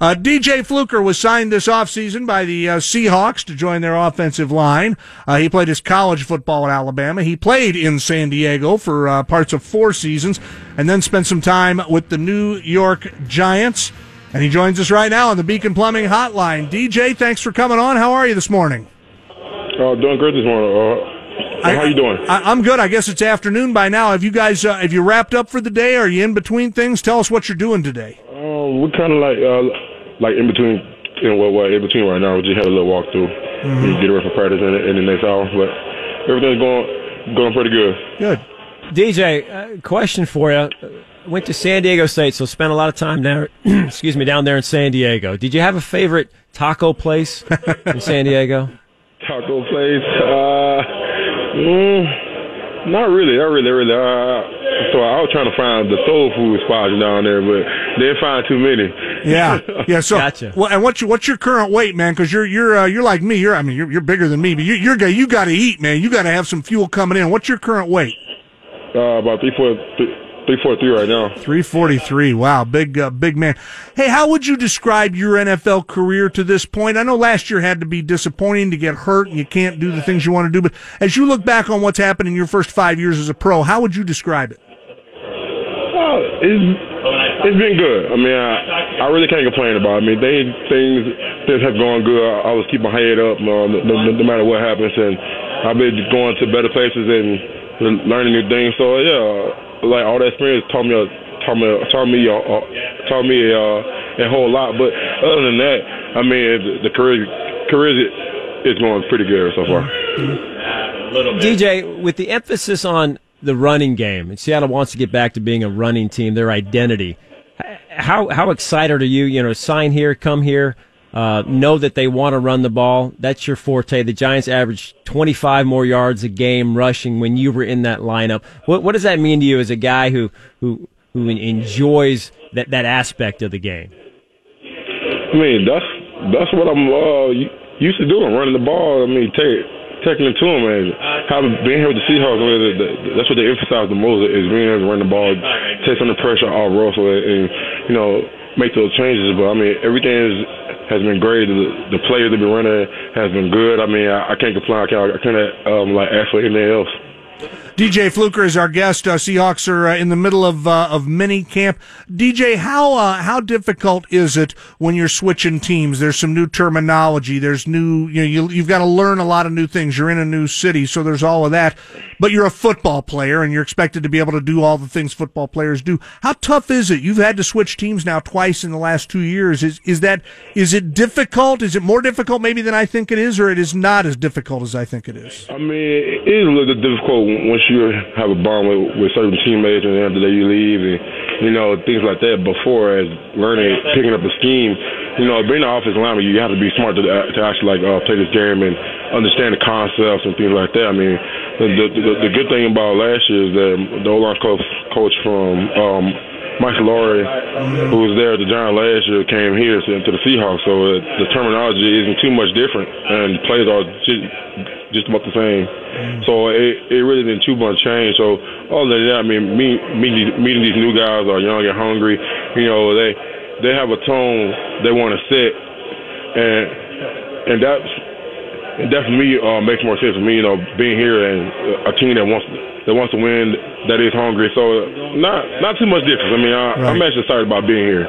Uh, DJ Fluker was signed this offseason by the uh, Seahawks to join their offensive line. Uh, he played his college football at Alabama. He played in San Diego for uh, parts of four seasons and then spent some time with the New York Giants. And he joins us right now on the Beacon Plumbing Hotline. DJ, thanks for coming on. How are you this morning? Uh, doing great this morning. Uh, how you doing? I, am good. I guess it's afternoon by now. Have you guys uh, have you wrapped up for the day? Are you in between things? Tell us what you're doing today. Uh, we're kind of like uh, like in between. You know, what, what in between right now? We just had a little walk through. Mm-hmm. Get ready for practice in, in the next hour, but everything's going going pretty good. Good. DJ, uh, question for you. Went to San Diego State, so spent a lot of time there. excuse me, down there in San Diego. Did you have a favorite taco place in San Diego? Taco place? Uh, mm, not really. Not really. Really. Uh, so I was trying to find the soul food spots down there, but didn't find too many. Yeah, yeah. So, gotcha. well, and what's your what's your current weight, man? Because you're you're uh, you're like me. You're I mean you're, you're bigger than me, but you, you're you got to eat, man. You got to have some fuel coming in. What's your current weight? Uh, about three foot. Three forty three right now. Three forty three. Wow, big uh, big man. Hey, how would you describe your NFL career to this point? I know last year had to be disappointing to get hurt and you can't do the things you want to do. But as you look back on what's happened in your first five years as a pro, how would you describe it? Well, it's it's been good. I mean, I, I really can't complain about. it. I mean, they things things have gone good. I, I was keeping my head up no, no, no matter what happens, and I've been going to better places and learning new things. So yeah like all that experience taught me taught me taught me uh, taught me uh, a whole lot. But other than that, I mean, the career career is going pretty good so far. DJ, with the emphasis on the running game, and Seattle wants to get back to being a running team, their identity. How how excited are you? You know, sign here, come here. Uh, know that they want to run the ball. That's your forte. The Giants averaged 25 more yards a game rushing when you were in that lineup. What, what does that mean to you as a guy who who who enjoys that that aspect of the game? I mean, that's that's what I'm uh, used to doing, running the ball. I mean, take, taking it to them, and having being here with the Seahawks. That's what they emphasize the most is being able to run the ball, take some of the pressure off Russell, and you know make those changes. But I mean, everything is has been great. The, the players that been running has been good. I mean, I, I can't complain. I can't, I can't um, like ask for anything else. DJ Fluker is our guest. Uh, Seahawks are uh, in the middle of uh, of mini camp. DJ, how uh, how difficult is it when you're switching teams? There's some new terminology. There's new you know you, you've got to learn a lot of new things. You're in a new city, so there's all of that. But you're a football player, and you're expected to be able to do all the things football players do. How tough is it? You've had to switch teams now twice in the last two years. Is is that is it difficult? Is it more difficult maybe than I think it is, or it is not as difficult as I think it is? I mean, it is a little difficult once you have a bond with, with certain teammates and after they leave and you know things like that. Before as learning, picking up a scheme, you know, being an offensive lineman, you have to be smart to, to actually like uh, play this game and understand the concepts and things like that. I mean, the the, the good thing about last year is that the O-line coach, coach from um, Mike Solari, who was there at the Giants last year, came here to, to the Seahawks. So uh, the terminology isn't too much different, and plays are just, about the same. So it, it really didn't too much change. So other than that, I mean, me, meeting, meeting these new guys are young and hungry. You know, they they have a tone they want to set, and and that's that for me uh, makes more sense for me. You know, being here and a team that wants that wants to win, that is hungry. So not not too much difference. I mean, I, right. I'm actually excited about being here.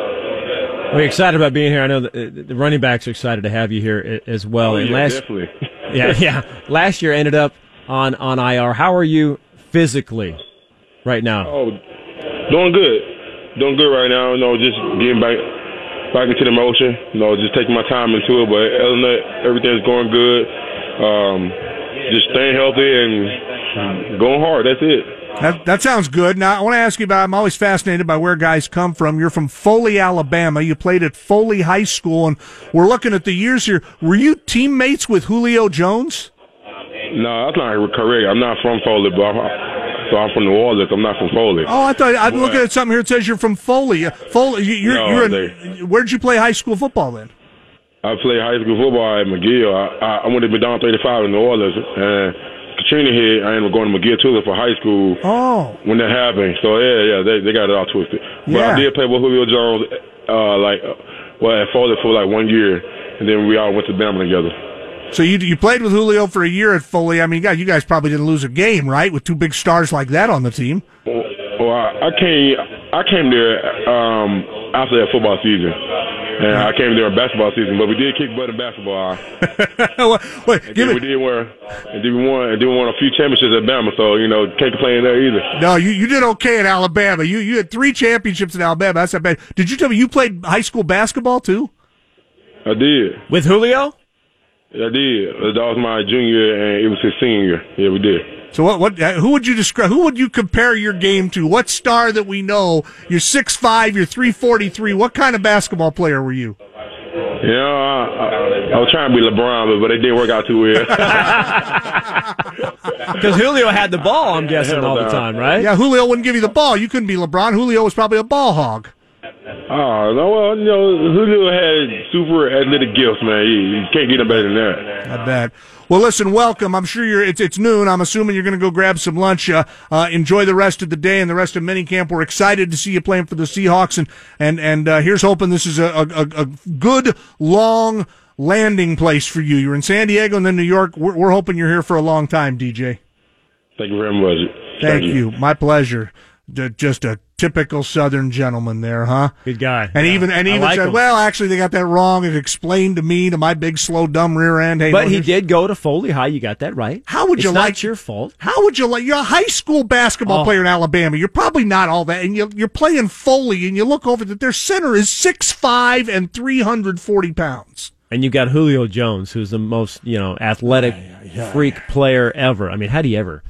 We're excited about being here. I know the, the running backs are excited to have you here as well. Oh, and yeah, last, definitely. Yeah, yeah. Last year ended up on on IR. How are you physically right now? Oh, doing good. Doing good right now. You know, just getting back back into the motion. You know, just taking my time into it. But other than that, everything's going good. Um, just staying healthy and going hard. That's it. That, that sounds good. Now, I want to ask you about, I'm always fascinated by where guys come from. You're from Foley, Alabama. You played at Foley High School, and we're looking at the years here. Were you teammates with Julio Jones? No, that's not correct. I'm not from Foley, but I'm, so I'm from New Orleans. I'm not from Foley. Oh, I thought I'm looking at something here that says you're from Foley. Uh, Foley, you're, no, you're in, where'd you play high school football then? I played high school football at McGill. I, I, I went to McDonogh 35 in New Orleans, and Katrina hit, I ended up going to McGill-Toolen for high school. Oh. When that happened. So, yeah, yeah, they, they got it all twisted. But yeah. I did play with Julio Jones, uh, like, uh, well, at Foley for like one year, and then we all went to Bama together. So you you played with Julio for a year at Foley. I mean, God, you guys probably didn't lose a game, right? With two big stars like that on the team. Well, well I, I came I came there um, after that football season, and I came there in basketball season. But we did kick butt in basketball. Well, Wait, And give then we me, did win, and then we won, and then we won a few championships at Bama. So you know, can't complain there either. no, you, you did okay at Alabama. You you had three championships in Alabama. That's not bad. Did you tell me you played high school basketball too? I did. With Julio? I did. That was my junior year, and it was his senior year. Yeah, we did. So what what uh, who would you describe? Who would you compare your game to? What star that we know? You're six five. You're three forty three. What kind of basketball player were you? Yeah, I, I, I was trying to be LeBron, but, but it didn't work out too well. Because Julio had the ball, I'm guessing, all the time, right? Yeah, Julio wouldn't give you the ball. You couldn't be LeBron. Julio was probably a ball hog. Oh no, well, you know, Julio had super athletic gifts, man. You, you can't get no better than that. I bet. Well, listen, welcome. I'm sure you're. It's it's noon. I'm assuming you're going to go grab some lunch. Uh, uh, enjoy the rest of the day and the rest of minicamp. We're excited to see you playing for the Seahawks, and and and uh, here's hoping this is a, a a good long landing place for you. You're in San Diego and then New York. We're, we're hoping you're here for a long time, DJ. Thank you very much. Thank, you. My pleasure. Just a typical Southern gentleman there, huh? Good guy. And even and even like said, him. well, actually, they got that wrong. It explained to me to my big, slow, dumb rear end. Hey, But he did go to Foley High. You got that right. How would you it's like- Not your fault. How would you like? You're a high school basketball Oh. player in Alabama. You're probably not all that, and you, you're playing Foley, and you look over that their center is six five and three hundred forty pounds. And you got Julio Jones, who's the most you know athletic freak player ever. I mean, how do you ever